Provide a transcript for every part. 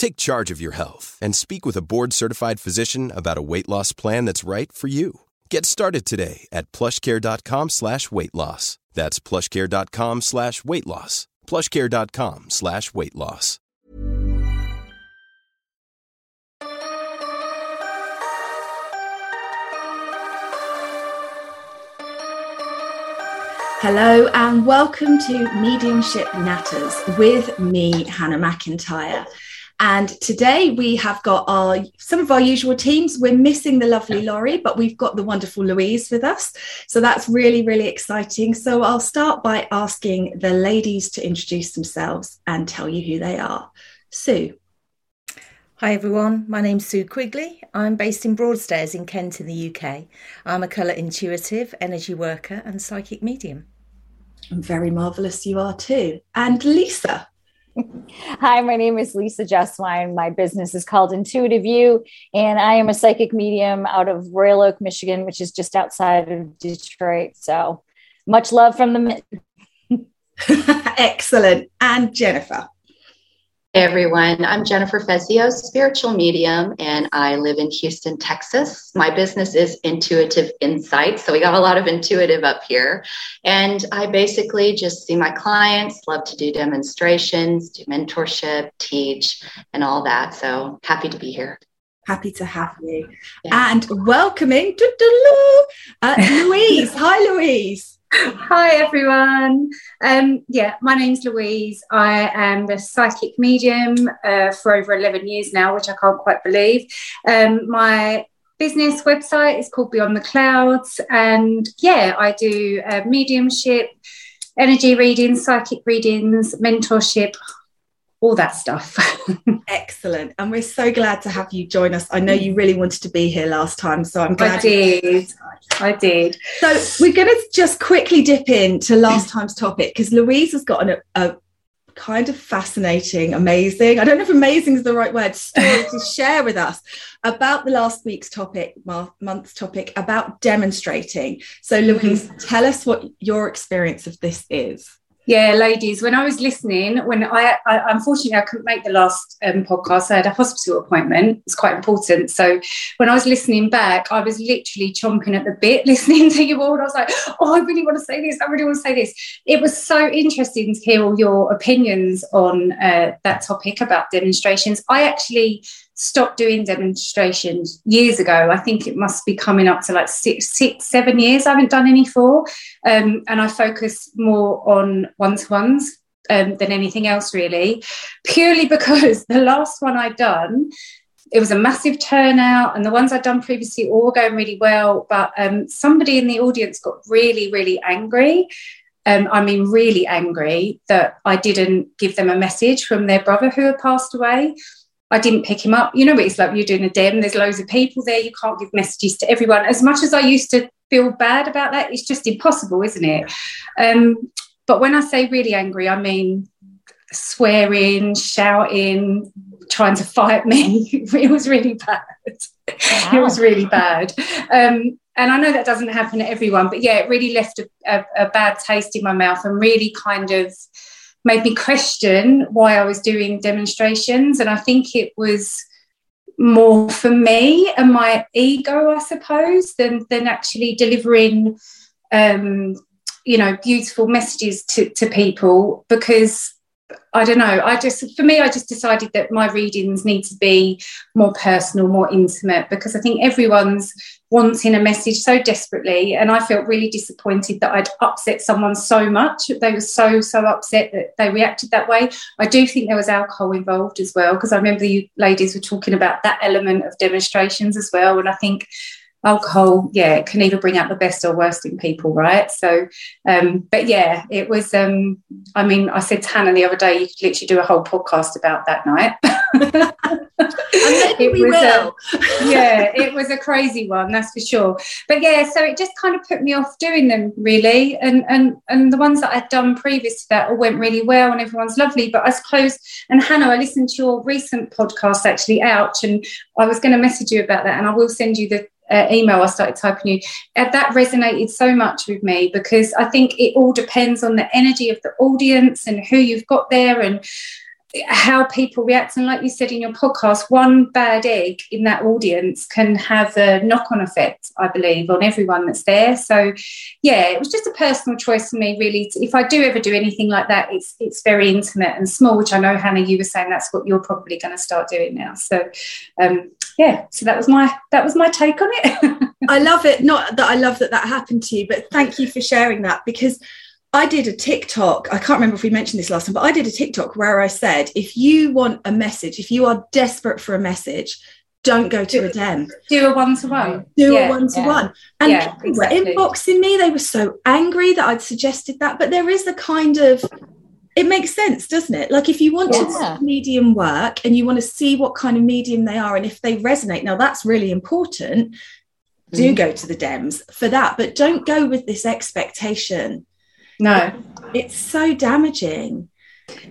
Take charge of your health and speak with a board-certified physician about a weight loss plan that's right for you. Get started today at plushcare.com slash weight loss. That's plushcare.com slash weight loss. plushcare.com slash weight loss. Hello and welcome to Mediumship Natters with me, Hannah McIntyre. And today we have got our some of our usual teams. We're missing the lovely Laurie, but we've got the wonderful Louise with us. So that's really, really exciting. So I'll start by asking the ladies to introduce themselves and tell you who they are. Sue. Hi everyone, my name's Sue Quigley. I'm based in Broadstairs in Kent in the UK. I'm a colour intuitive, energy worker, and psychic medium. Very marvellous you are too. And Lisa. Hi, my name is Lisa Jesswine. My business is called Intuitive You, and I am a psychic medium out of Royal Oak, Michigan, which is just outside of Detroit. So much love from the. Excellent. And Jennifer. Hey everyone, I'm Jennifer Fezio, spiritual medium, and I live in Houston, Texas. My business is Intuitive Insight, so we got a lot of intuitive up here. And I basically just see my clients, love to do demonstrations, do mentorship, teach, and all that. So happy to be here. Happy to have you. Yeah. And welcoming uh, Louise. Hi, Louise. Hi everyone. Um, yeah, my name's Louise. I am the psychic medium uh, for over 11 years now, which I can't quite believe. Um, my business website is called Beyond the Clouds, and yeah, I do uh, mediumship, energy readings, psychic readings, mentorship, all that stuff. Excellent. And we're so glad to have you join us. I know you really wanted to be here last time, so I'm glad. I did. I did. So we're going to just quickly dip into last time's topic because Louise has got an, a kind of fascinating, amazing, I don't know if amazing is the right word, story to share with us about the last week's topic, month's topic about demonstrating. So, Louise, mm. tell us what your experience of this is. Yeah, ladies, when I was listening, when I, I unfortunately I couldn't make the last um, podcast, I had a hospital appointment. It's quite important. So when I was listening back, I was literally chomping at the bit listening to you all. And I was like, oh, I really want to say this. I really want to say this. It was so interesting to hear all your opinions on uh, that topic about demonstrations. I actually stopped doing demonstrations years ago. I think it must be coming up to like six, six seven years. I haven't done any for. Um, and I focus more on one to ones um, than anything else, really, purely because the last one I'd done, it was a massive turnout, and the ones I'd done previously all were going really well. But um, somebody in the audience got really, really angry. Um, I mean, really angry that I didn't give them a message from their brother who had passed away. I didn't pick him up. You know, what it's like you're doing a dem, there's loads of people there, you can't give messages to everyone. As much as I used to feel bad about that, it's just impossible, isn't it? Um, but when I say really angry, I mean swearing, shouting, trying to fight me. it was really bad. Wow. It was really bad. Um, and I know that doesn't happen to everyone, but yeah, it really left a, a, a bad taste in my mouth and really kind of made me question why I was doing demonstrations. And I think it was more for me and my ego, I suppose, than than actually delivering um, you know, beautiful messages to, to people because I don't know. I just, for me, I just decided that my readings need to be more personal, more intimate, because I think everyone's wanting a message so desperately. And I felt really disappointed that I'd upset someone so much. They were so, so upset that they reacted that way. I do think there was alcohol involved as well, because I remember you ladies were talking about that element of demonstrations as well. And I think alcohol yeah can either bring out the best or worst in people right? So um but yeah it was um i mean i said to hannah the other day you could literally do a whole podcast about that night. It we was will. A, yeah it was a crazy one that's for sure. But yeah so it just kind of put me off doing them really. And and and the ones that i'd done previous to that all went really well and everyone's lovely but i suppose and hannah i listened to your recent podcast actually ouch and i was going to message you about that and i will send you the uh, email I started typing you, uh, that resonated so much with me because I think it all depends on the energy of the audience and who you've got there and how people react. And like you said in your podcast, one bad egg in that audience can have a knock on effect, I believe, on everyone that's there. So, yeah, it was just a personal choice for me, really. If I do ever do anything like that, it's it's very intimate and small, which I know, Hannah, you were saying that's what you're probably going to start doing now. So, um, yeah, so that was my that was my take on it. I love it. Not that I love that that happened to you, but thank you for sharing that because I did a TikTok. I can't remember if we mentioned this last time, but I did a TikTok where I said, if you want a message, if you are desperate for a message, don't go to a dem. Do a one to one. Do yeah, a one to one. And yeah, people exactly. were inboxing me. They were so angry that I'd suggested that. But there is a kind of it makes sense, doesn't it? Like if you want yeah. to medium work and you want to see what kind of medium they are and if they resonate, now that's really important. Do mm. go to the DEMS for that, but don't go with this expectation no. It's so damaging.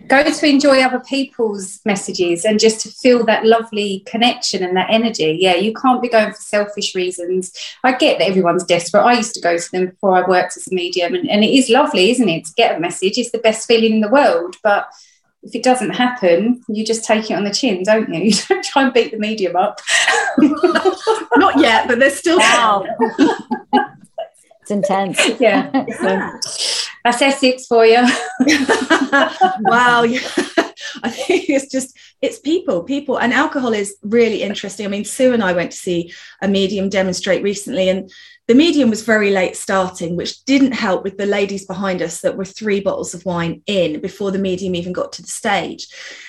Go to enjoy other people's messages and just to feel that lovely connection and that energy. Yeah, you can't be going for selfish reasons. I get that everyone's desperate. I used to go to them before I worked as a medium, and, and it is lovely, isn't it, to get a message? It's the best feeling in the world. But if it doesn't happen, you just take it on the chin, don't you? You don't try and beat the medium up. Not yet, but there's still. Wow. it's intense. Yeah. That's Essex for you. wow. I think it's just it's people, people, and alcohol is really interesting. I mean, Sue and I went to see a medium demonstrate recently, and the medium was very late starting, which didn't help with the ladies behind us that were three bottles of wine in before the medium even got to the stage.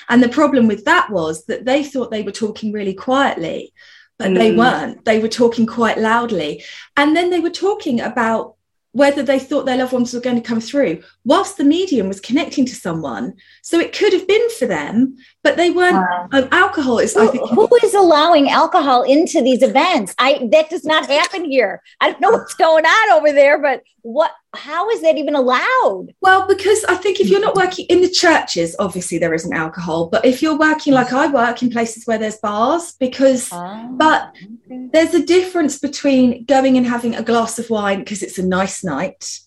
And the problem with that was that they thought they were talking really quietly, but mm. they weren't. They were talking quite loudly. And then they were talking about whether they thought their loved ones were going to come through whilst the medium was connecting to someone. So it could have been for them but they weren't wow. um, alcohol is who, who is allowing alcohol into these events? I that does not happen here. I don't know what's going on over there but what how is that even allowed well because i think if you're not working in the churches obviously there isn't alcohol but if you're working like i work in places where there's bars because oh, but okay. there's a difference between going and having a glass of wine because it's a nice night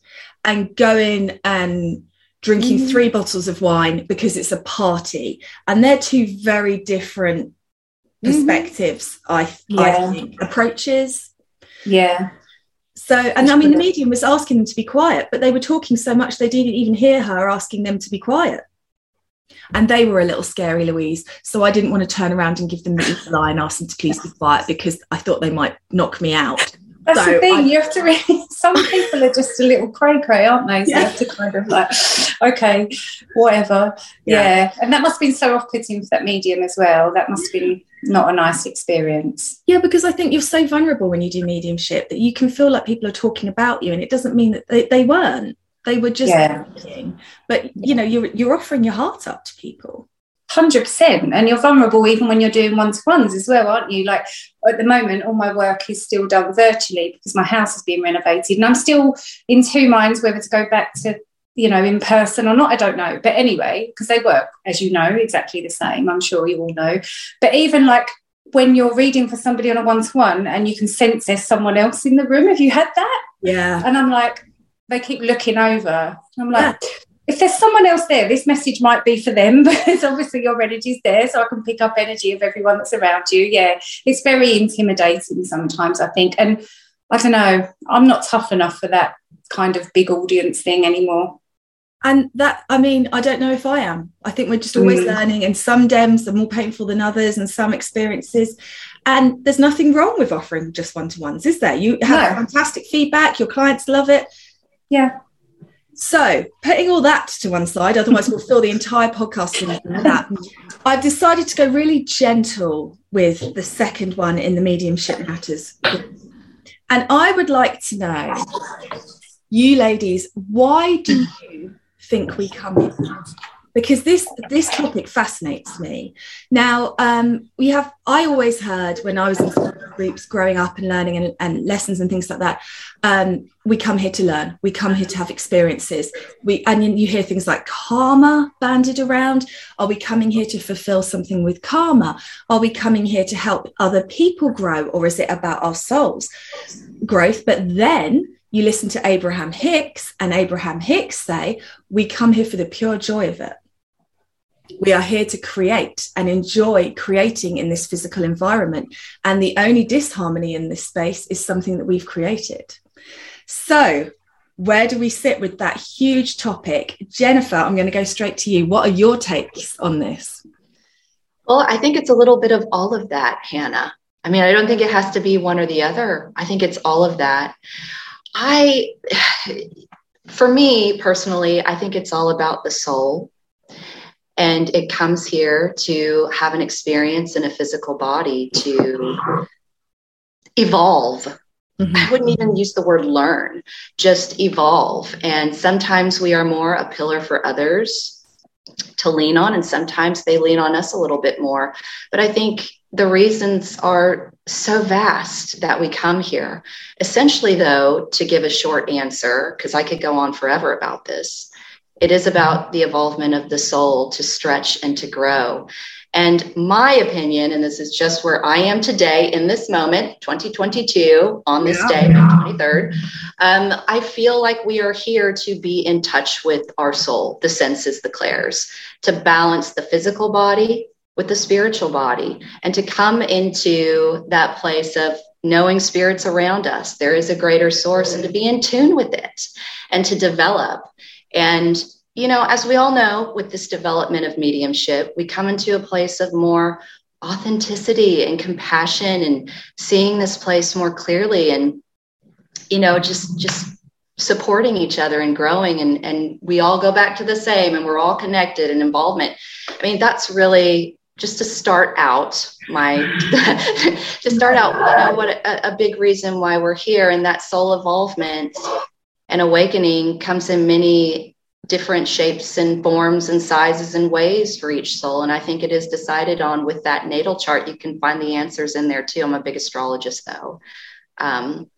and going and drinking mm. three bottles of wine because it's a party. And they're two very different mm-hmm. perspectives, mm-hmm. I, yeah. I think, approaches. Yeah. So, and I mean, the medium was asking them to be quiet, but they were talking so much they didn't even hear her asking them to be quiet. And they were a little scary, Louise. So I didn't want to turn around and give them the evil eye and ask them to please be quiet because I thought they might knock me out. That's so the thing. I, you have to really. Some people are just a little cray cray, aren't they? So yeah. you have to kind of like, okay, whatever. Yeah. yeah. And that must have been so off putting for that medium as well. That must have been not a nice experience. Yeah, because I think you're so vulnerable when you do mediumship that you can feel like people are talking about you, and it doesn't mean that they, they weren't. They were just yeah. Talking. But you know, you're you're offering your heart up to people. Hundred percent, and you're vulnerable even when you're doing one to ones as well, aren't you? Like at the moment, all my work is still done virtually because my house has been renovated, and I'm still in two minds whether to go back to you know in person or not. I don't know, but anyway, because they work, as you know, exactly the same. I'm sure you all know. But even like when you're reading for somebody on a one to one, and you can sense there's someone else in the room. Have you had that? Yeah. And I'm like, they keep looking over. I'm like. Yeah if there's someone else there, this message might be for them because obviously your energy's there, so I can pick up energy of everyone that's around you. Yeah, it's very intimidating sometimes, I think. And I don't know, I'm not tough enough for that kind of big audience thing anymore. And that, I mean, I don't know if I am. I think we're just always mm. learning, and some DEMs are more painful than others, and some experiences. And there's nothing wrong with offering just one to ones, is there? You have no. fantastic feedback, your clients love it. Yeah. So, putting all that to one side, otherwise we'll fill the entire podcast in that. I've decided to go really gentle with the second one in the mediumship matters. And I would like to know, you ladies, why do you think we come here? because this this topic fascinates me. Now, um, we have I always heard when I was in groups growing up and learning and, and lessons and things like that. Um, we come here to learn. We come here to have experiences. We and you hear things like karma banded around. Are we coming here to fulfill something with karma? Are we coming here to help other people grow, or is it about our souls growth? But then you listen to Abraham Hicks, and Abraham Hicks say, We come here for the pure joy of it. We are here to create and enjoy creating in this physical environment. And the only disharmony in this space is something that we've created. So, where do we sit with that huge topic? Jennifer, I'm going to go straight to you. What are your takes on this? Well, I think it's a little bit of all of that, Hannah. I mean, I don't think it has to be one or the other. I think it's all of that. I, for me personally, I think it's all about the soul. And it comes here to have an experience in a physical body to evolve. Mm-hmm. i wouldn't even use the word learn just evolve. And sometimes we are more a pillar for others to lean on and sometimes they lean on us a little bit more. But i think the reasons are so vast that we come here essentially though to give a short answer because i could go on forever about this it is about the evolvement of the soul to stretch and to grow. And my opinion, and this is just where I am today in this moment, 2022, on this yeah. day, May 23rd, um, I feel like we are here to be in touch with our soul, the senses, the clairs, to balance the physical body with the spiritual body, and to come into that place of knowing spirits around us. There is a greater source, and to be in tune with it and to develop. And, you know, as we all know, with this development of mediumship, we come into a place of more authenticity and compassion and seeing this place more clearly and, you know, just, just, supporting each other and growing and and we all go back to the same and we're all connected and involvement i mean that's really just to start out my to start out you know what a, a, big reason why we're here and that soul involvement and awakening comes in many different shapes and forms and sizes and ways for each soul. And I think it is decided on with that natal chart. You can find the answers in there too. I'm a big astrologist though. Um,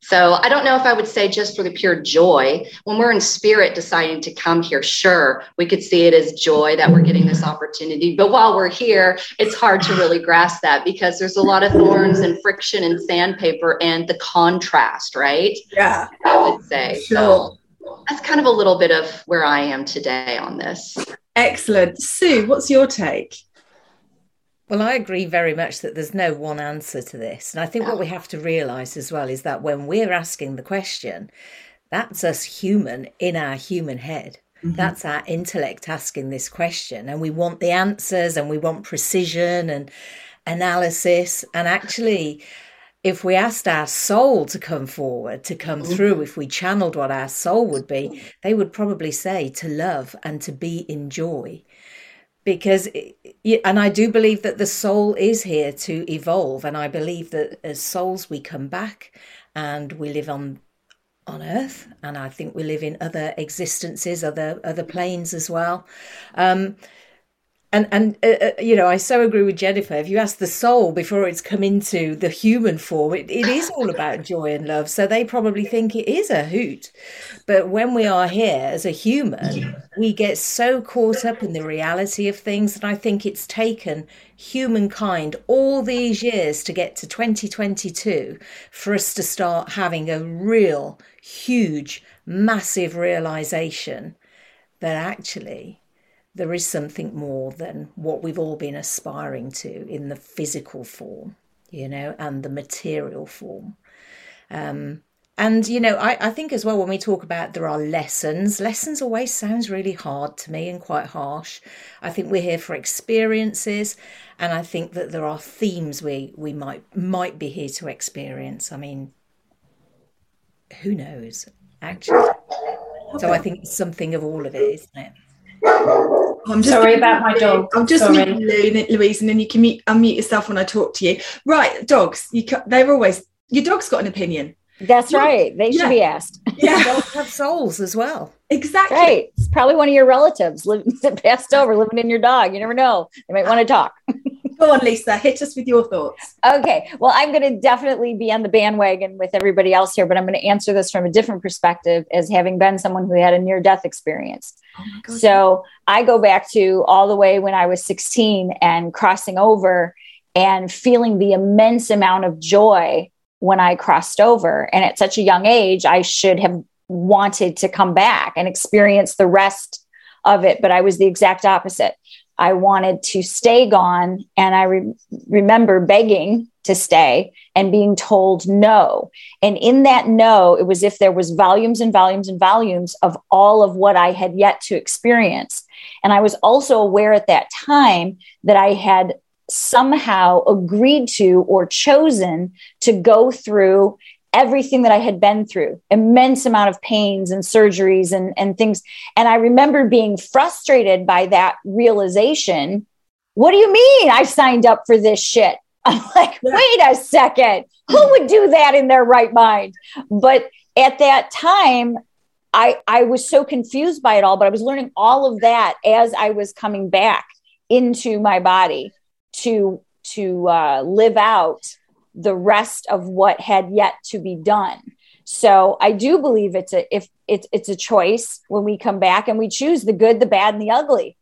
so I don't know if I would say just for the pure joy. When we're in spirit deciding to come here, sure, we could see it as joy that we're getting this opportunity. But while we're here, it's hard to really grasp that because there's a lot of thorns and friction and sandpaper and the contrast, right? Yeah. I would say. Sure. So, that's kind of a little bit of where I am today on this. Excellent. Sue, what's your take? Well, I agree very much that there's no one answer to this. And I think what we have to realize as well is that when we're asking the question, that's us human in our human head. Mm-hmm. That's our intellect asking this question. And we want the answers and we want precision and analysis. And actually, if we asked our soul to come forward, to come mm-hmm. through, if we channeled what our soul would be, they would probably say to love and to be in joy. Because, and I do believe that the soul is here to evolve. And I believe that as souls, we come back and we live on on earth and i think we live in other existences other other planes as well um, and and uh, uh, you know i so agree with jennifer. If you ask the soul before it's come into the human form it, it is all about joy and love. So they probably think it is a hoot. But when we are here as a human we get so caught up in the reality of things and i think it's taken humankind all these years to get to 2022 for us to start having a real huge massive realization that actually there is something more than what we've all been aspiring to in the physical form, you know, and the material form. Um, and, you know, I, I think as well, when we talk about there are lessons, lessons always sounds really hard to me and quite harsh. I think we're here for experiences. And I think that there are themes we, we might might be here to experience. I mean, who knows, actually. So I think it's something of all of it, isn't it? I'm sorry about my dog. I'm just sorry. muting Louise, and then you can mute, unmute yourself when I talk to you. Right, dogs. You they're always your dog's got an opinion. That's yeah. right. They should be asked. Yeah, dogs have souls as well. Exactly. Right. It's probably one of your relatives living passed over, living in your dog. You never know. They might want to talk. Go on, Lisa. Hit us with your thoughts. Okay. Well, I'm going to definitely be on the bandwagon with everybody else here, but I'm going to answer this from a different perspective as having been someone who had a near death experience. Oh so I go back to all the way when I was 16 and crossing over and feeling the immense amount of joy when I crossed over. And at such a young age, I should have wanted to come back and experience the rest of it, but I was the exact opposite. I wanted to stay gone. And I re- remember begging to stay and being told no. And in that no, it was if there was volumes and volumes and volumes of all of what I had yet to experience. And I was also aware at that time that I had somehow agreed to or chosen to go through everything that I had been through, immense amount of pains and surgeries and, and things. And I remember being frustrated by that realization. What do you mean I signed up for this shit? I'm like, wait a second, who would do that in their right mind? But at that time, I, I was so confused by it all, but I was learning all of that as I was coming back into my body to to uh, live out the rest of what had yet to be done. So I do believe it's a if it's it's a choice when we come back and we choose the good, the bad, and the ugly.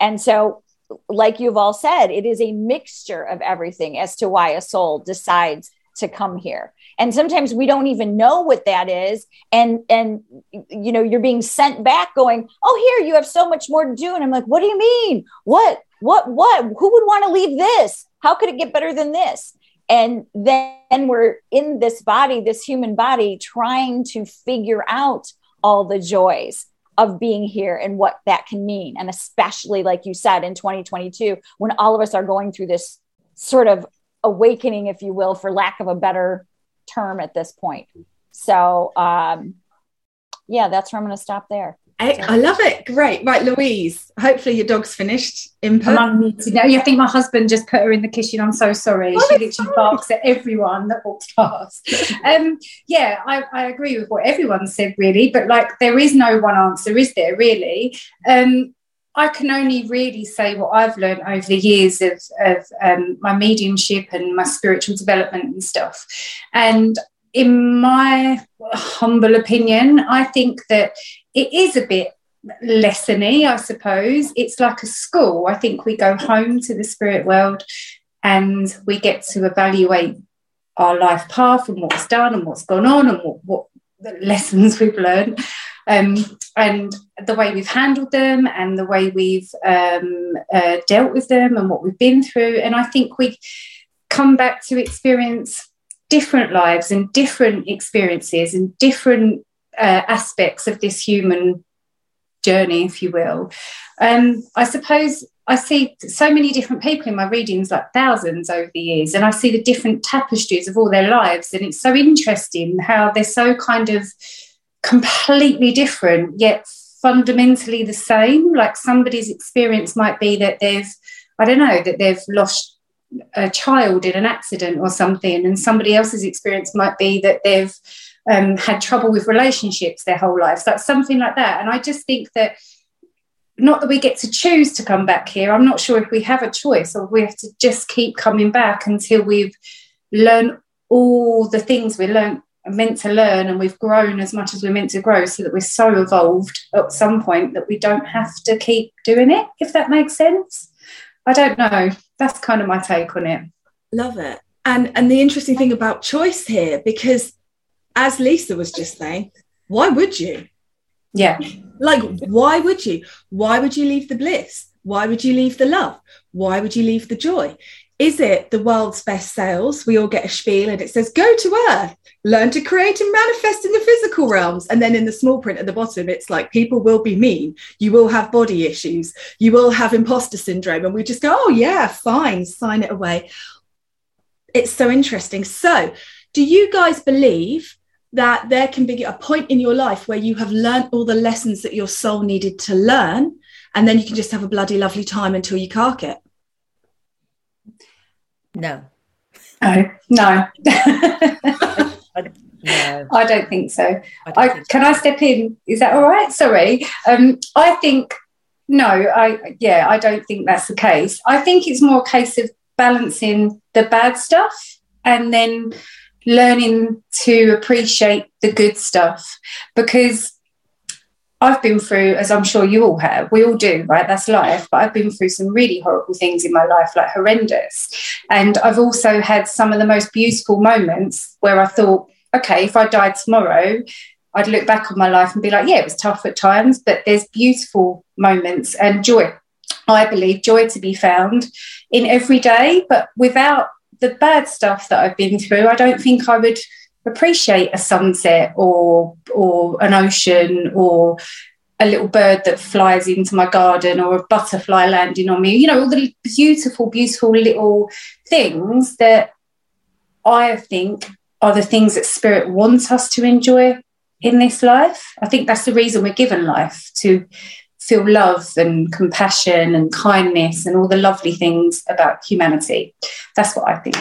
And so, like you've all said, it is a mixture of everything as to why a soul decides to come here. And sometimes we don't even know what that is. And and you know, you're being sent back going, Oh, here, you have so much more to do. And I'm like, what do you mean? What? What? What? Who would want to leave this? How could it get better than this? and then we're in this body this human body trying to figure out all the joys of being here and what that can mean. And especially like you said in 2022 when all of us are going through this sort of awakening if you will for lack of a better term at this point. So um yeah that's where i'm going to stop there I, love it. Great. Right, Louise. Hopefully your dog's finished. Input. I'm now. I think my husband just put her in the kitchen. I'm so sorry. Oh, she literally barks at everyone that walks past. um, yeah, I, I, agree with what everyone said, really. But like, there is no one answer, is there? Really. Um, I can only really say what I've learned over the years of, of um, my mediumship and my spiritual development and stuff. And in my humble opinion, I think that it is a bit lessony, I suppose. It's like a school. I think we go home to the spirit world and we get to evaluate our life path and what's done and what's gone on and what, what lessons we've learned. um, and the way we've handled them and the way we've um, uh, dealt with them and what we've been through. And I think we come back to experience different lives and different experiences and different uh, aspects of this human journey, if you will. Um, I suppose I see so many different people in my readings, like thousands over the years, and I see the different tapestries of all their lives. And it's so interesting how they're so kind of completely different, yet fundamentally the same. Like somebody's experience might be that they've, I don't know, that they've lost a child in an accident or something, and somebody else's experience might be that they've um, had trouble with relationships their whole lives, that's something like that. And I just think that not that we get to choose to come back here. I'm not sure if we have a choice or we have to just keep coming back until we've learned all the things we learned meant to learn and we've grown as much as we're meant to grow so that we're so evolved at some point that we don't have to keep doing it if that makes sense i don't know that's kind of my take on it love it and and the interesting thing about choice here because as lisa was just saying why would you yeah like, why would you? Why would you leave the bliss? Why would you leave the love? Why would you leave the joy? Is it the world's best sales? We all get a spiel and it says, go to earth, learn to create and manifest in the physical realms. And then in the small print at the bottom, it's like, people will be mean. You will have body issues. You will have imposter syndrome. And we just go, oh, yeah, fine, sign it away. It's so interesting. So, do you guys believe that there can be a point in your life where you have learned all the lessons that your soul needed to learn, and then you can just have a bloody lovely time until you cark it. No. No, no. no. I don't think so. I, I think can so. I step in? Is that all right? Sorry. Um, I think no. I yeah. I don't think that's the case. I think it's more a case of balancing the bad stuff and then learning to appreciate the good stuff because I've been through, as I'm sure you all have, we all do, right? That's life. But I've been through some really horrible things in my life, like horrendous. And I've also had some of the most beautiful moments where I thought, okay, if I died tomorrow, I'd look back on my life and be like, yeah, it was tough at times, but there's beautiful moments and joy. I believe joy to be found in every day, but without the bad stuff that I've been through, I don't think I would appreciate a sunset or or an ocean or a little bird that flies into my garden or a butterfly landing on me. You know, all the beautiful, beautiful little things that I think are the things that spirit wants us to enjoy in this life. I think that's the reason we're given life to feel love and compassion and kindness and all the lovely things about humanity. That's what I think.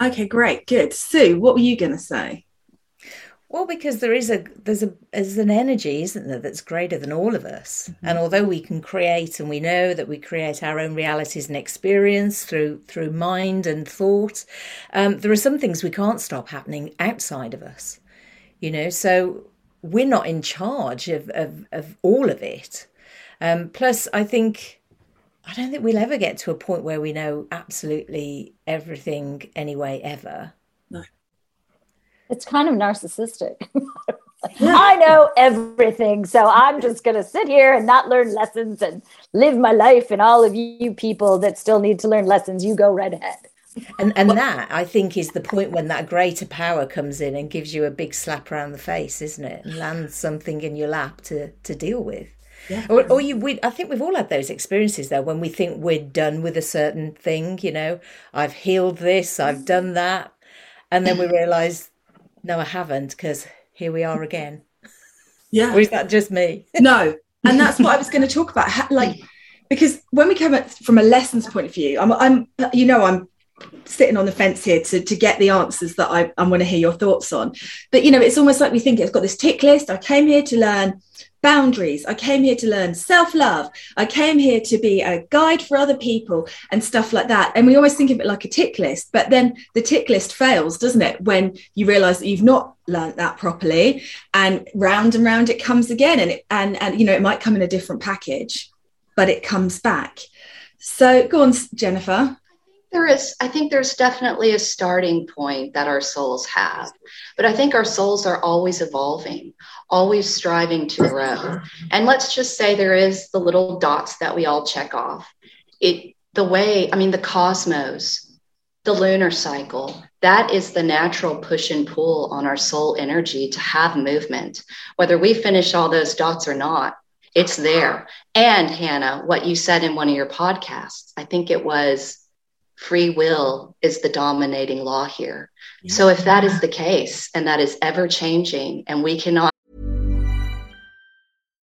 Okay, great, good. Sue, what were you going to say? Well, because there is a there's a there's an energy, isn't there, that's greater than all of us. Mm-hmm. And although we can create, and we know that we create our own realities and experience through through mind and thought, um, there are some things we can't stop happening outside of us. You know, so we're not in charge of of, of all of it. Um, plus, I think I don't think we'll ever get to a point where we know absolutely everything anyway, ever. No. It's kind of narcissistic. I know everything, so I'm just going to sit here and not learn lessons and live my life. And all of you people that still need to learn lessons, you go right ahead. And and that I think is the point when that greater power comes in and gives you a big slap around the face, isn't it? And lands something in your lap to to deal with. Yeah. Or, or you, we, I think we've all had those experiences though when we think we're done with a certain thing. You know, I've healed this, I've mm. done that, and then we realise, no, I haven't, because here we are again. Yeah. or is that just me? no, and that's what I was going to talk about. Like, mm. because when we come at from a lessons point of view, I'm, I'm, you know, I'm sitting on the fence here to, to get the answers that I, I want to hear your thoughts on. But you know, it's almost like we think it's got this tick list. I came here to learn boundaries. I came here to learn self love. I came here to be a guide for other people and stuff like that. And we always think of it like a tick list, but then the tick list fails, doesn't it? When you realize that you've not learned that properly and round and round it comes again. And, it, and, and, you know, it might come in a different package, but it comes back. So go on, Jennifer there is i think there's definitely a starting point that our souls have but i think our souls are always evolving always striving to grow. And let's just say there is the little dots that we all check off. It the way, I mean, the cosmos, the lunar cycle, that is the natural push and pull on our soul energy to have movement. Whether we finish all those dots or not, it's there. And Hannah, what you said in one of your podcasts, I think it was free will is the dominating law here. Yeah. So if that is the case and that is ever changing and we cannot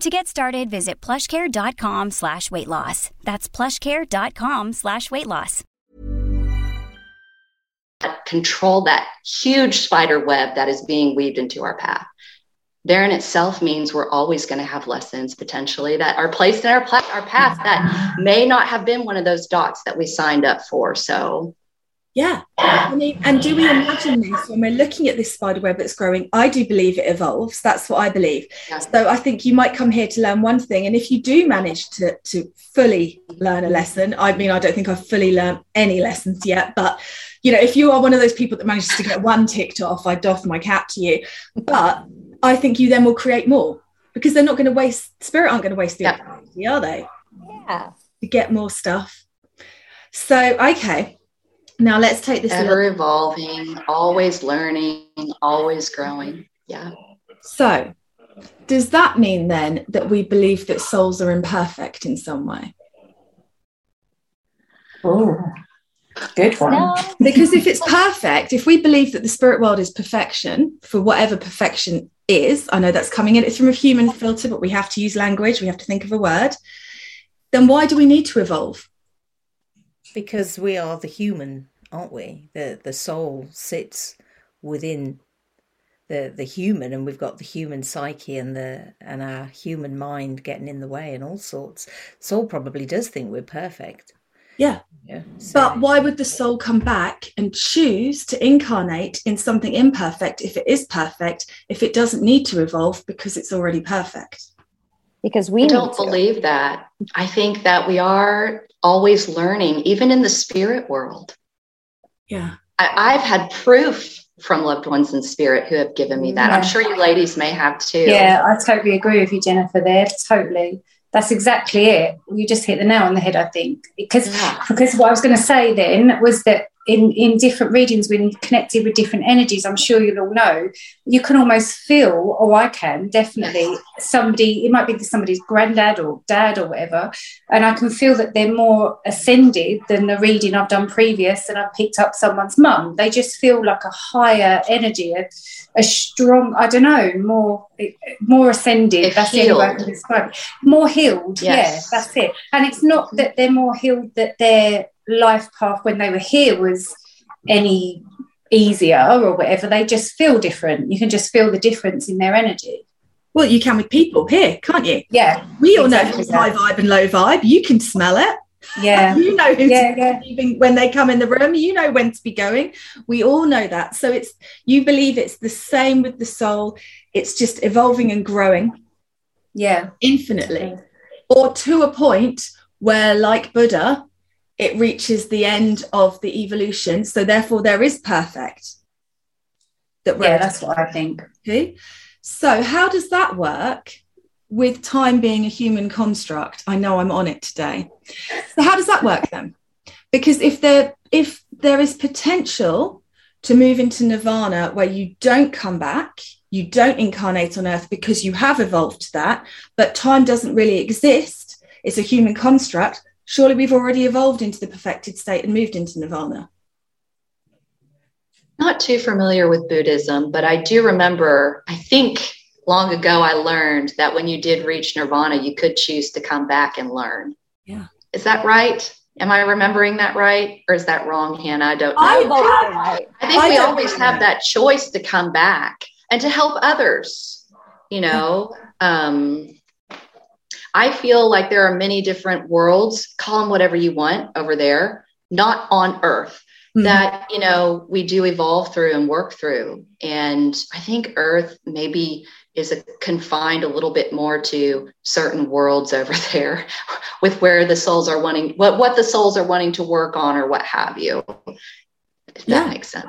To get started, visit plushcare.com slash weight loss. That's plushcare.com slash weight loss. Control that huge spider web that is being weaved into our path. There in itself means we're always going to have lessons potentially that are placed in our, our path that may not have been one of those dots that we signed up for. So yeah. I mean, and do we imagine this when we're looking at this spider web that's growing? I do believe it evolves. That's what I believe. Yeah. So I think you might come here to learn one thing. And if you do manage to, to fully learn a lesson, I mean, I don't think I've fully learned any lessons yet, but you know, if you are one of those people that manages to get one ticked off, I doff my cap to you. But I think you then will create more because they're not going to waste spirit aren't going to waste the yeah. opportunity, are they? Yeah. To get more stuff. So okay now let's take this ever little- evolving, always learning, always growing. Yeah. So, does that mean then that we believe that souls are imperfect in some way? Oh, good one. No. because if it's perfect, if we believe that the spirit world is perfection for whatever perfection is, I know that's coming in, it's from a human filter, but we have to use language, we have to think of a word, then why do we need to evolve? Because we are the human, aren't we? The the soul sits within the the human, and we've got the human psyche and the and our human mind getting in the way and all sorts. Soul probably does think we're perfect. Yeah. Yeah. So. But why would the soul come back and choose to incarnate in something imperfect if it is perfect, if it doesn't need to evolve because it's already perfect? Because we I don't believe that. I think that we are always learning, even in the spirit world. Yeah. I, have had proof from loved ones in spirit who have given me that. Yeah. I'm sure you ladies may have too. Yeah, I totally agree with you, Jennifer, there. Totally. That's exactly it. You just hit the nail on the head, I think. Because yeah. because what I was going to say then was that in, in different regions when connected with different energies, I'm sure you'll all know, you can almost feel, or I can definitely, somebody, it might be somebody's granddad or dad or whatever, and I can feel that they're more ascended than the reading I've done previous and I've picked up someone's mum. They just feel like a higher energy, a, a strong, I don't know, more more ascended. That's healed. the only way I can describe it. More healed, yes. yeah, that's it. And it's not that they're more healed, that they're life path when they were here was any easier or whatever. They just feel different. You can just feel the difference in their energy. Well, you can with people here, can't you? Yeah. We all exactly know high vibe and low vibe. You can smell it. Yeah. you know who's yeah, yeah. leaving when they come in the room. You know when to be going. We all know that. So it's you believe it's the same with the soul. It's just evolving and growing. Yeah. Infinitely. Or to a point where, like Buddha, it reaches the end of the evolution. So therefore, there is perfect. That yeah, that's what I think. Okay. So how does that work with time being a human construct? I know I'm on it today. So how does that work then? Because if there if there is potential to move into nirvana where you don't come back, you don't incarnate on earth because you have evolved to that, but time doesn't really exist. It's a human construct surely we've already evolved into the perfected state and moved into nirvana. Not too familiar with Buddhism, but I do remember, I think long ago, I learned that when you did reach nirvana, you could choose to come back and learn. Yeah. Is that right? Am I remembering that right? Or is that wrong, Hannah? I don't know. I, I think I we always have that choice to come back and to help others. You know, um, I feel like there are many different worlds, call them whatever you want over there, not on earth. Mm-hmm. that you know we do evolve through and work through. And i think earth maybe is a, confined a little bit more to certain worlds over there with where the souls are wanting what what the souls are wanting to work on or what have you. If that yeah. makes sense.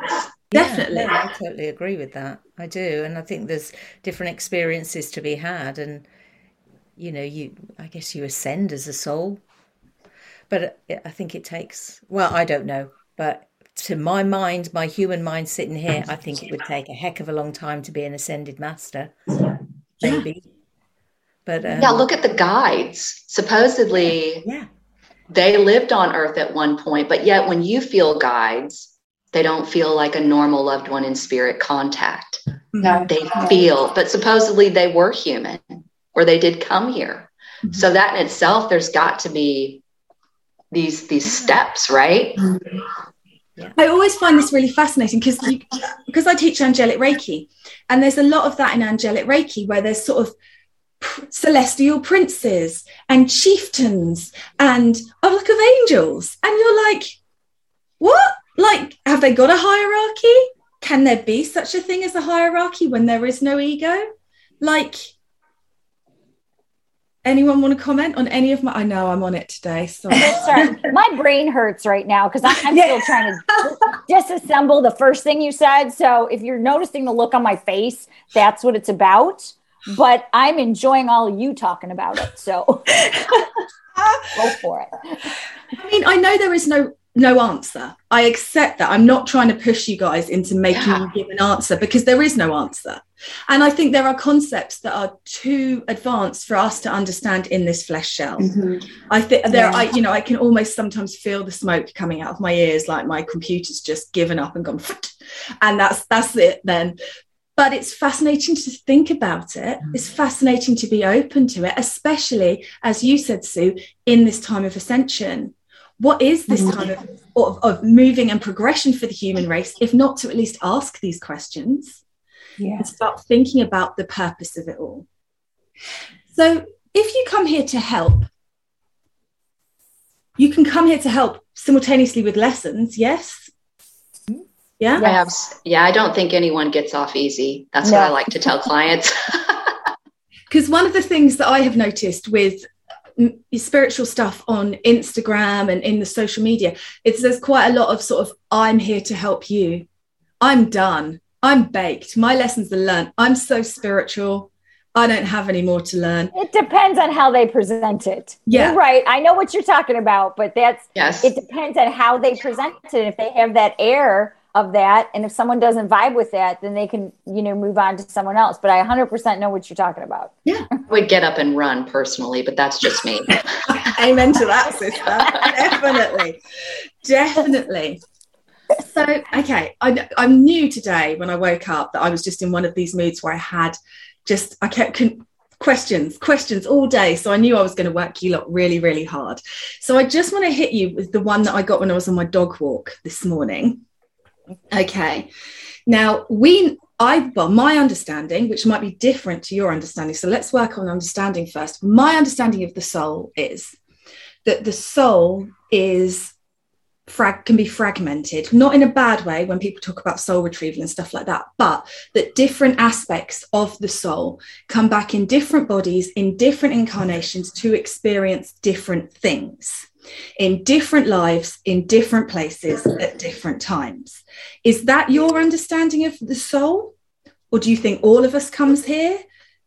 Definitely yeah, i totally agree with that. I do. And i think there's different experiences to be had. And you know you i guess you ascend as a soul but i think it takes well i don't know but to my mind, my human mind sitting here, I think it would take a heck of a long time to be an ascended master. Maybe. Yeah. But um, yeah, look at the guides. Supposedly, yeah, they lived on Earth at one point, but yet when you feel guides, they don't feel like a normal loved one in spirit contact. No. They feel, but supposedly they were human or they did come here. Mm-hmm. So that in itself, there's got to be these these steps, right? Mm-hmm. Yeah. I always find this really fascinating because because I teach angelic Reiki, and there's a lot of that in angelic Reiki where there's sort of celestial princes and chieftains and a look of angels, and you're like, what? Like, have they got a hierarchy? Can there be such a thing as a hierarchy when there is no ego? Like, anyone want to comment on any of my i know i'm on it today so sorry my brain hurts right now because i'm yeah. still trying to disassemble the first thing you said. So if you're noticing the look on my face that's what it's about. But i'm enjoying all you talking about it so go for it. I mean i know there is no no answer. I accept that. I'm not trying to push you guys into making yeah. you give an answer because there is no answer. And I think there are concepts that are too advanced for us to understand in this flesh shell. Mm-hmm. I think there, yeah. I, you know, I can almost sometimes feel the smoke coming out of my ears, like my computer's just given up and gone, and that's that's it then. But it's fascinating to think about it. Mm. It's fascinating to be open to it, especially as you said, Sue, in this time of ascension what is this mm-hmm. kind of, of, of moving and progression for the human race if not to at least ask these questions yeah. and start thinking about the purpose of it all so if you come here to help you can come here to help simultaneously with lessons yes yeah yes. yeah i don't think anyone gets off easy that's no. what i like to tell clients because one of the things that i have noticed with spiritual stuff on Instagram and in the social media, it's there's quite a lot of sort of I'm here to help you. I'm done. I'm baked. My lessons are learned. I'm so spiritual. I don't have any more to learn. It depends on how they present it. Yeah. You're right. I know what you're talking about, but that's yes. it depends on how they present it. If they have that air of that. And if someone doesn't vibe with that then they can you know move on to someone else. But i 100% know what you're talking about. Yeah. I would get up and run personally but that's just me. Amen to that sister. Definitely. Definitely. So okay. I, i'm new today when i woke up that i was just in one of these moods where i had just i kept con- questions questions all day. So i knew i was going to work you lot really really hard. So i just want to hit you with the one that i got when i was on my dog walk this morning Okay. Now, we, I, well, my understanding, which might be different to your understanding. So let's work on understanding first. My understanding of the soul is that the soul is frag can be fragmented not in a bad way when people talk about soul retrieval and stuff like that but that different aspects of the soul come back in different bodies in different incarnations to experience different things in different lives, in different places at different times. Is that your understanding of the soul? Or do you think all of us comes here?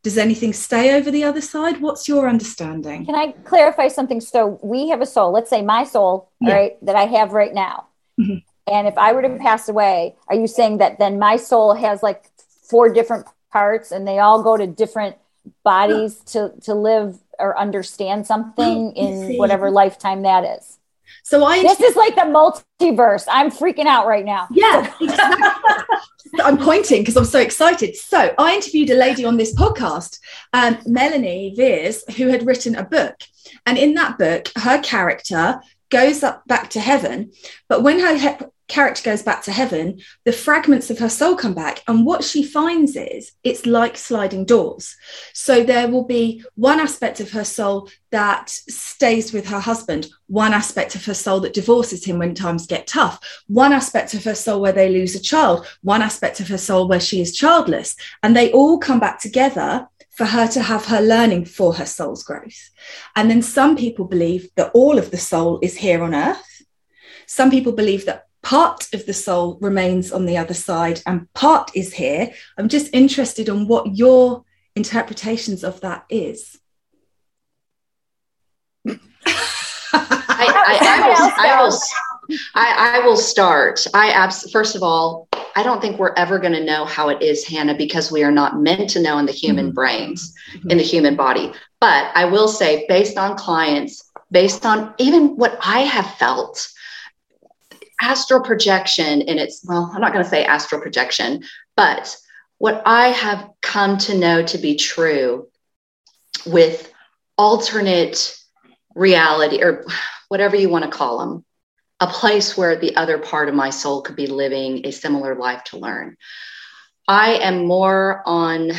Does anything stay over the other side? What's your understanding? Can I clarify something? So we have a soul, let's say my soul, yeah. right, that I have right now. Mm-hmm. And if I were to pass away, are you saying that then my soul has like four different parts and they all go to different bodies to to live or understand something in whatever lifetime that is. So I this is like the multiverse. I'm freaking out right now. Yeah, I'm pointing because I'm so excited. So I interviewed a lady on this podcast, um, Melanie Veers, who had written a book, and in that book, her character goes up back to heaven, but when her he- character goes back to heaven, the fragments of her soul come back. And what she finds is it's like sliding doors. So there will be one aspect of her soul that stays with her husband, one aspect of her soul that divorces him when times get tough, one aspect of her soul where they lose a child, one aspect of her soul where she is childless. And they all come back together for her to have her learning for her soul's growth. And then some people believe that all of the soul is here on earth. Some people believe that part of the soul remains on the other side and part is here. I'm just interested on what your interpretations of that is. I, I, I, will, I, will, I, I will start. I abs- first of all, I don't think we're ever going to know how it is, Hannah, because we are not meant to know in the human mm-hmm. brains, mm-hmm. in the human body. But I will say, based on clients, based on even what I have felt, astral projection and it's well i'm not going to say astral projection but what i have come to know to be true with alternate reality or whatever you want to call them a place where the other part of my soul could be living a similar life to learn. I am more on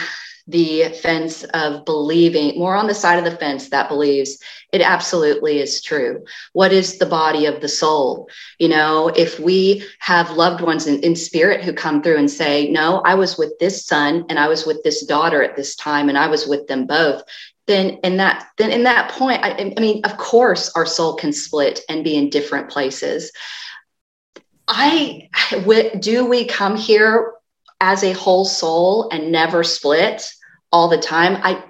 the fence of believing, more on the side of the fence that believes it absolutely is true. What is the body of the soul? You know, if we have loved ones in, in spirit who come through and say, No, I was with this son and I was with this daughter at this time and I was with them both. Then in that then in that point, I, I mean, of course our soul can split and be in different places. I do we come here as a whole soul and never split all the time i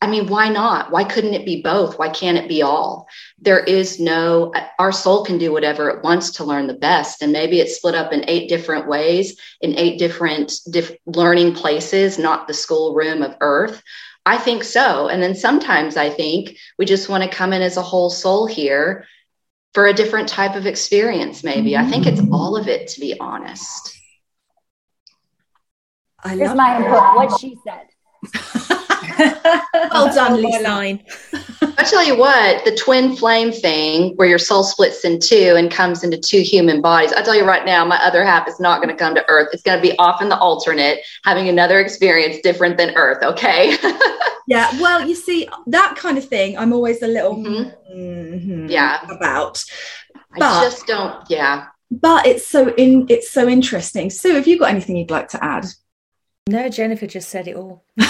i mean why not? Why couldn't it be both? Why can't it be all? There is no our soul can do whatever it wants to learn the best and maybe it's split up in eight different ways in eight different diff- learning places not the schoolroom of earth. I think so. And then sometimes i think we just want to come in as a whole soul here for a different type of experience maybe. I think it's mm-hmm. all of it to be honest I Here's my input. What she said. well done, Lisa. Line. I tell you what, the twin flame thing, where your soul splits in two and comes into two human bodies. I tell you right now, my other half is not going to come to Earth. It's going to be off in the alternate, having another experience different than Earth. Okay. yeah. Well, you see, that kind of thing, I'm always a little mm-hmm. Mm-hmm, yeah about. But, I just don't. Yeah. But it's so in. It's so interesting. Sue, have you got anything you'd like to add? No, Jennifer just said it all. well,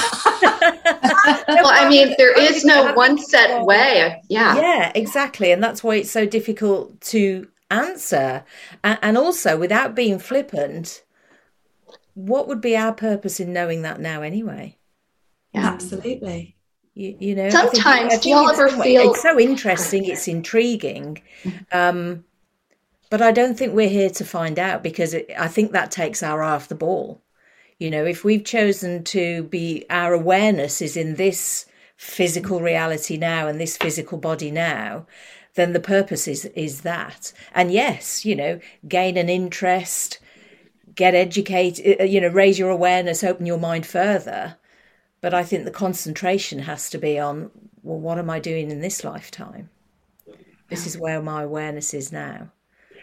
I mean, there is no one set way. Yeah. Yeah, exactly. And that's why it's so difficult to answer. And also, without being flippant, what would be our purpose in knowing that now anyway? Yeah. Absolutely. You, you know, sometimes I think, do you ever feel it's so interesting, it's intriguing. Um, but I don't think we're here to find out because it, I think that takes our eye off the ball. You know, if we've chosen to be, our awareness is in this physical reality now and this physical body now, then the purpose is, is that. And yes, you know, gain an interest, get educated, uh, you know, raise your awareness, open your mind further. But I think the concentration has to be on, well, what am I doing in this lifetime? This is where my awareness is now.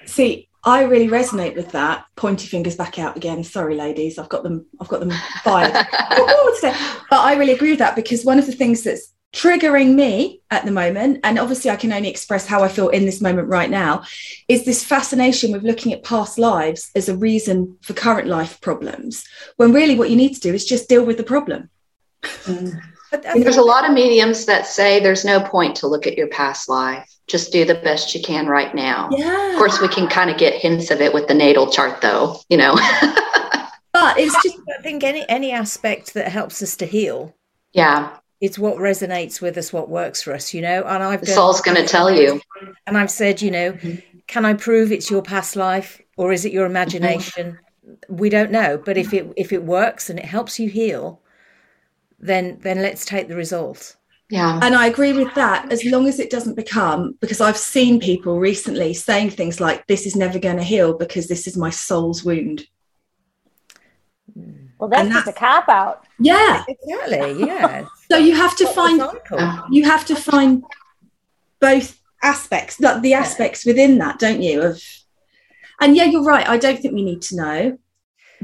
See, I really resonate with that. Pointy fingers back out again. Sorry, ladies, I've got them. I've got them fired. but I really agree with that because one of the things that's triggering me at the moment, and obviously I can only express how I feel in this moment right now, is this fascination with looking at past lives as a reason for current life problems. When really what you need to do is just deal with the problem. Mm. There's a lot of mediums that say there's no point to look at your past life just do the best you can right now. Yeah. Of course, we can kind of get hints of it with the natal chart, though, you know. but it's just, I think any, any aspect that helps us to heal. Yeah. It's what resonates with us, what works for us, you know. And I've the soul's going to tell you. And I've said, you know, mm-hmm. can I prove it's your past life or is it your imagination? Mm-hmm. We don't know, but if it if it works and it helps you heal, then then let's take the result. Yeah. And I agree with that as long as it doesn't become, because I've seen people recently saying things like, this is never going to heal because this is my soul's wound. Mm. Well, that's, that's just a cop out. Yeah. Exactly. Yeah. so you have to find, you have to find both aspects, like the aspects within that, don't you? Of, and yeah, you're right. I don't think we need to know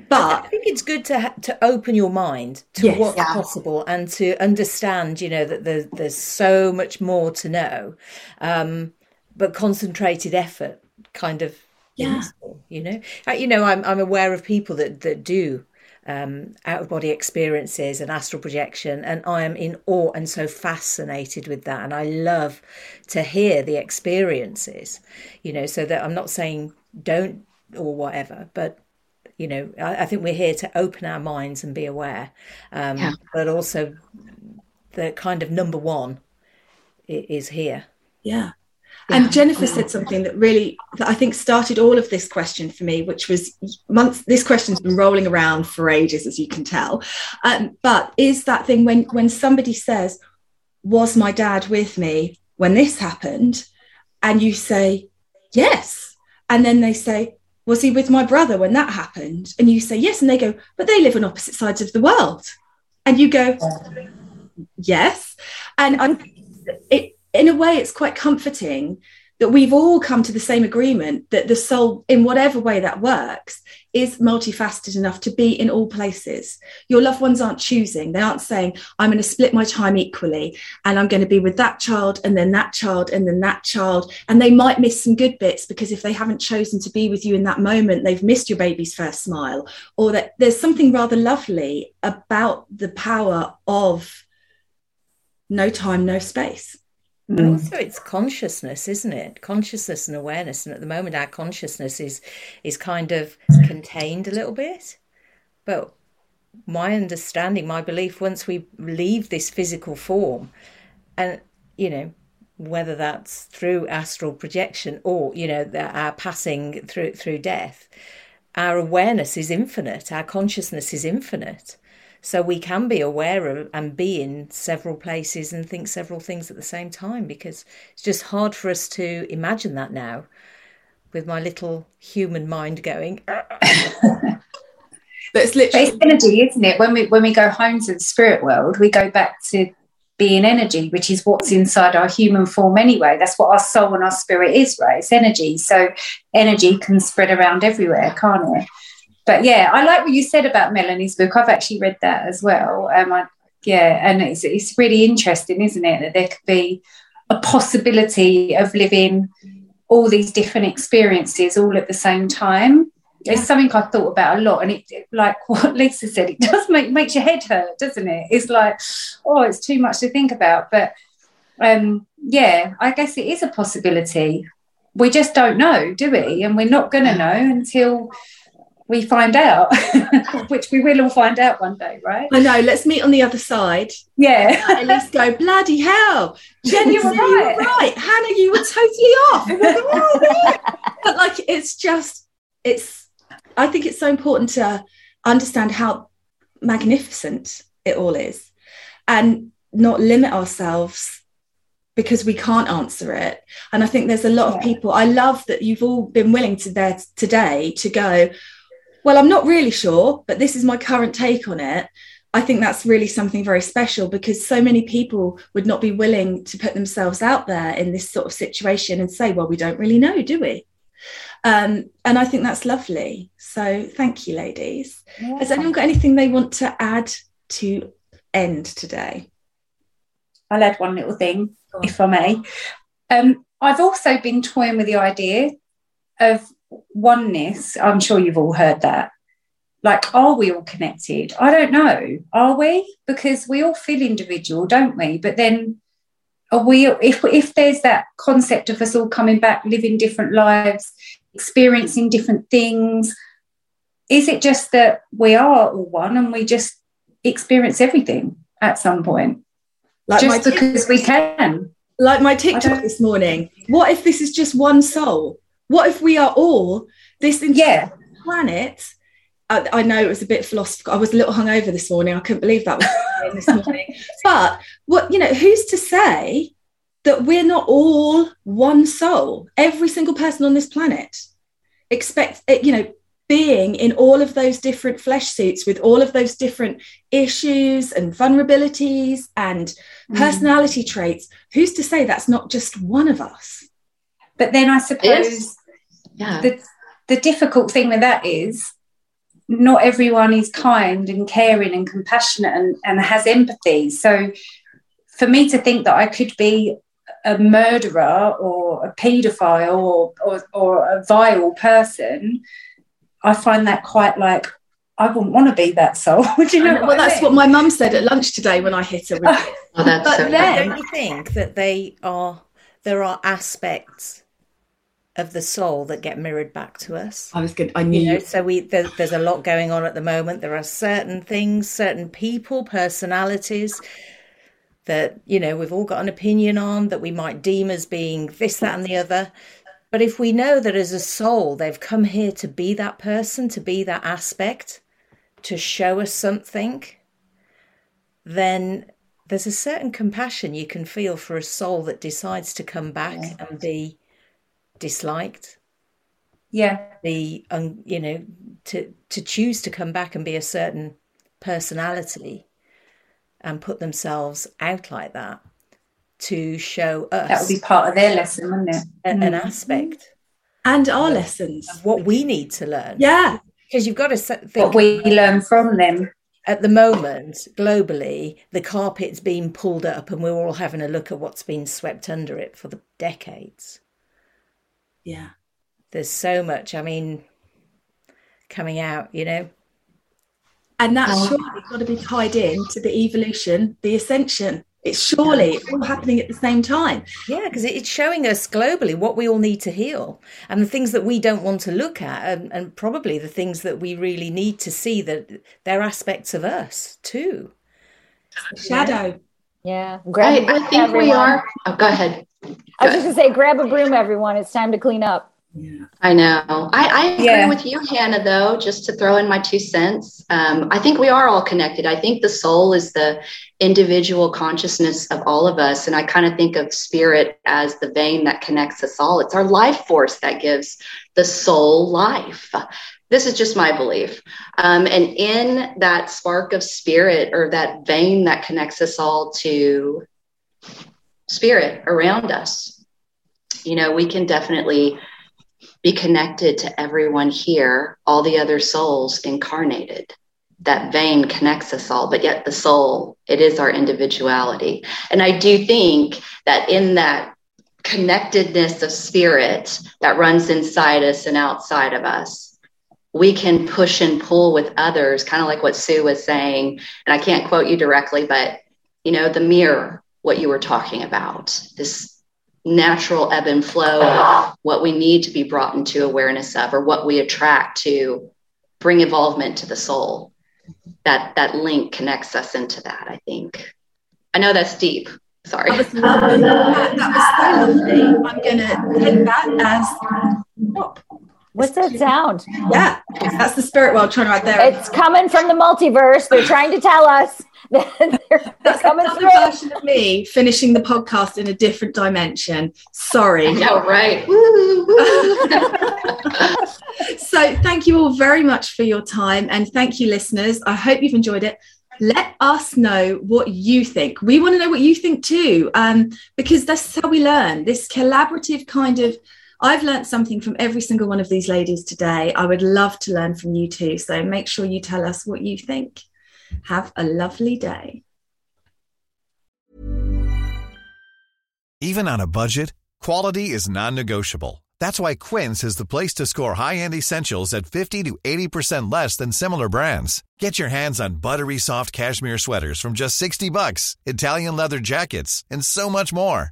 but I think it's good to ha- to open your mind to yes, what's yeah. possible and to understand, you know, that there's there's so much more to know, um, but concentrated effort, kind of, yeah, useful, you know. Uh, you know, I'm I'm aware of people that that do um, out of body experiences and astral projection, and I am in awe and so fascinated with that, and I love to hear the experiences, you know, so that I'm not saying don't or whatever, but you know I, I, think we're here to open our minds and be aware um, yeah. but also the kind of number one is here yeah and Jennifer said something that really, that I think started all of this question for me, which was months. This question's been rolling around for ages, as you can tell. Um, but is that thing when when somebody says, "Was my dad with me when this happened?" and you say, "Yes," and then they say, was he with my brother when that happened? And you say, Yes. And they go, But they live on opposite sides of the world. And you go, Yes. And I'm, it, in a way, it's quite comforting that we've all come to the same agreement that the soul, in whatever way that works, is multifaceted enough to be in all places. Your loved ones aren't choosing. They aren't saying, I'm going to split my time equally and I'm going to be with that child and then that child and then that child. And they might miss some good bits because if they haven't chosen to be with you in that moment, they've missed your baby's first smile, or that there's something rather lovely about the power of no time, no space. And mm. also it's consciousness, isn't it? Consciousness and awareness. And at the moment our consciousness is is kind of contained a little bit. But my understanding, my belief, once we leave this physical form and you know, whether that's through astral projection or, you know, our passing through through death, our awareness is infinite, our consciousness is infinite. So we can be aware of and be in several places and think several things at the same time because it's just hard for us to imagine that now with my little human mind going. Ah, ah, ah. but That's literally it's energy, isn't it? When we when we go home to the spirit world, we go back to being energy, which is what's inside our human form anyway. That's what our soul and our spirit is, right? It's energy. So energy can spread around everywhere, can't it? But yeah, I like what you said about Melanie's book. I've actually read that as well. Um, I, yeah, and it's it's really interesting, isn't it, that there could be a possibility of living all these different experiences all at the same time. Yeah. It's something I thought about a lot, and it like what Lisa said, it does make makes your head hurt, doesn't it? It's like, oh, it's too much to think about. But um, yeah, I guess it is a possibility. We just don't know, do we? And we're not going to know until we find out, which we will all find out one day, right? I know. Let's meet on the other side. Yeah. Uh, let's go, bloody hell. Jenny, you were right. right. Hannah, you were totally off. but like, it's just, it's, I think it's so important to understand how magnificent it all is and not limit ourselves because we can't answer it. And I think there's a lot yeah. of people, I love that you've all been willing to there today to go, well, I'm not really sure, but this is my current take on it. I think that's really something very special because so many people would not be willing to put themselves out there in this sort of situation and say, well, we don't really know, do we? Um, and I think that's lovely. So thank you, ladies. Yeah. Has anyone got anything they want to add to end today? I'll add one little thing, if I may. Um, I've also been toying with the idea of oneness, I'm sure you've all heard that. Like, are we all connected? I don't know. Are we? Because we all feel individual, don't we? But then are we if if there's that concept of us all coming back, living different lives, experiencing different things, is it just that we are all one and we just experience everything at some point? Like just because we can. Like my TikTok this morning. What if this is just one soul? What if we are all this entire yeah. planet I, I, know it was a bit philosophical. I was a little hungover this morning. I couldn't believe that was this morning. But what you know, who's to say that we're not all one soul? Every single person on this planet expect eh, you know being in all of those different flesh suits with all of those different issues and vulnerabilities and mm. personality traits who's to say that's not just one of us but then i suppose yeah. the, the difficult thing with that is not everyone is kind and caring and compassionate and, and has empathy so for me to think that i could be a murderer or a paedophile or, or, or a vile person I find that quite like I wouldn't want to be that soul. Do you know? Well, that's mean? what my mum said at lunch today when I hit her. With oh, but so then, don't you think that they are there are aspects of the soul that get mirrored back to us? I was good. I knew. You know, so we there, there's a lot going on at the moment. There are certain things, certain people, personalities that you know we've all got an opinion on that we might deem as being this, that, and the other. But if we know that as a soul, they've come here to be that person, to be that aspect, to show us something, then there's a certain compassion you can feel for a soul that decides to come back yeah. and be disliked. Yeah. The, um, you know, to, to choose to come back and be a certain personality and put themselves out like that to show us. That would be part of their lesson, wouldn't it? An, mm. an aspect. And our lessons. what we need to learn. Yeah. Because you've got to think. What we learn from them. At the moment, globally, the carpet's being pulled up and we're all having a look at what's been swept under it for the decades. Yeah. There's so much, I mean, coming out, you know. And that's oh. surely got to be tied in to the evolution, the ascension it's surely all happening at the same time. Yeah, because it's showing us globally what we all need to heal and the things that we don't want to look at, and, and probably the things that we really need to see that they're aspects of us too. Shadow. Yeah. Grab I, I think everyone. we are. Oh, go ahead. Go I was just going to say, grab a broom, everyone. It's time to clean up. Yeah. I know. I, I agree yeah. with you, Hannah, though, just to throw in my two cents. Um, I think we are all connected. I think the soul is the individual consciousness of all of us. And I kind of think of spirit as the vein that connects us all. It's our life force that gives the soul life. This is just my belief. Um, and in that spark of spirit or that vein that connects us all to spirit around us, you know, we can definitely be connected to everyone here, all the other souls incarnated. That vein connects us all, but yet the soul, it is our individuality. And I do think that in that connectedness of spirit that runs inside us and outside of us, we can push and pull with others, kind of like what Sue was saying. And I can't quote you directly, but you know, the mirror, what you were talking about, this natural ebb and flow of what we need to be brought into awareness of or what we attract to bring involvement to the soul. That that link connects us into that i think. I know that's deep. Sorry. That was, that, that was so lovely i'm gonna take that as oh, What's that sound? Yeah, that's the spirit world trying right there. It's coming from the multiverse. They're trying to tell us That they're, That's coming another through. version of me finishing the podcast in a different dimension. Sorry. Yeah, right. so thank you all very much for your time and thank you listeners. I hope you've enjoyed it. Let us know what you think. We want to know what you think too, um, because that's how we learn. This collaborative kind of I've learned something from every single one of these ladies today. I would love to learn from you too. So make sure you tell us what you think. Have a lovely day. Even on a budget, quality is non negotiable. That's why Quince is the place to score high end essentials at 50 to 80% less than similar brands. Get your hands on buttery soft cashmere sweaters from just 60 bucks, Italian leather jackets, and so much more.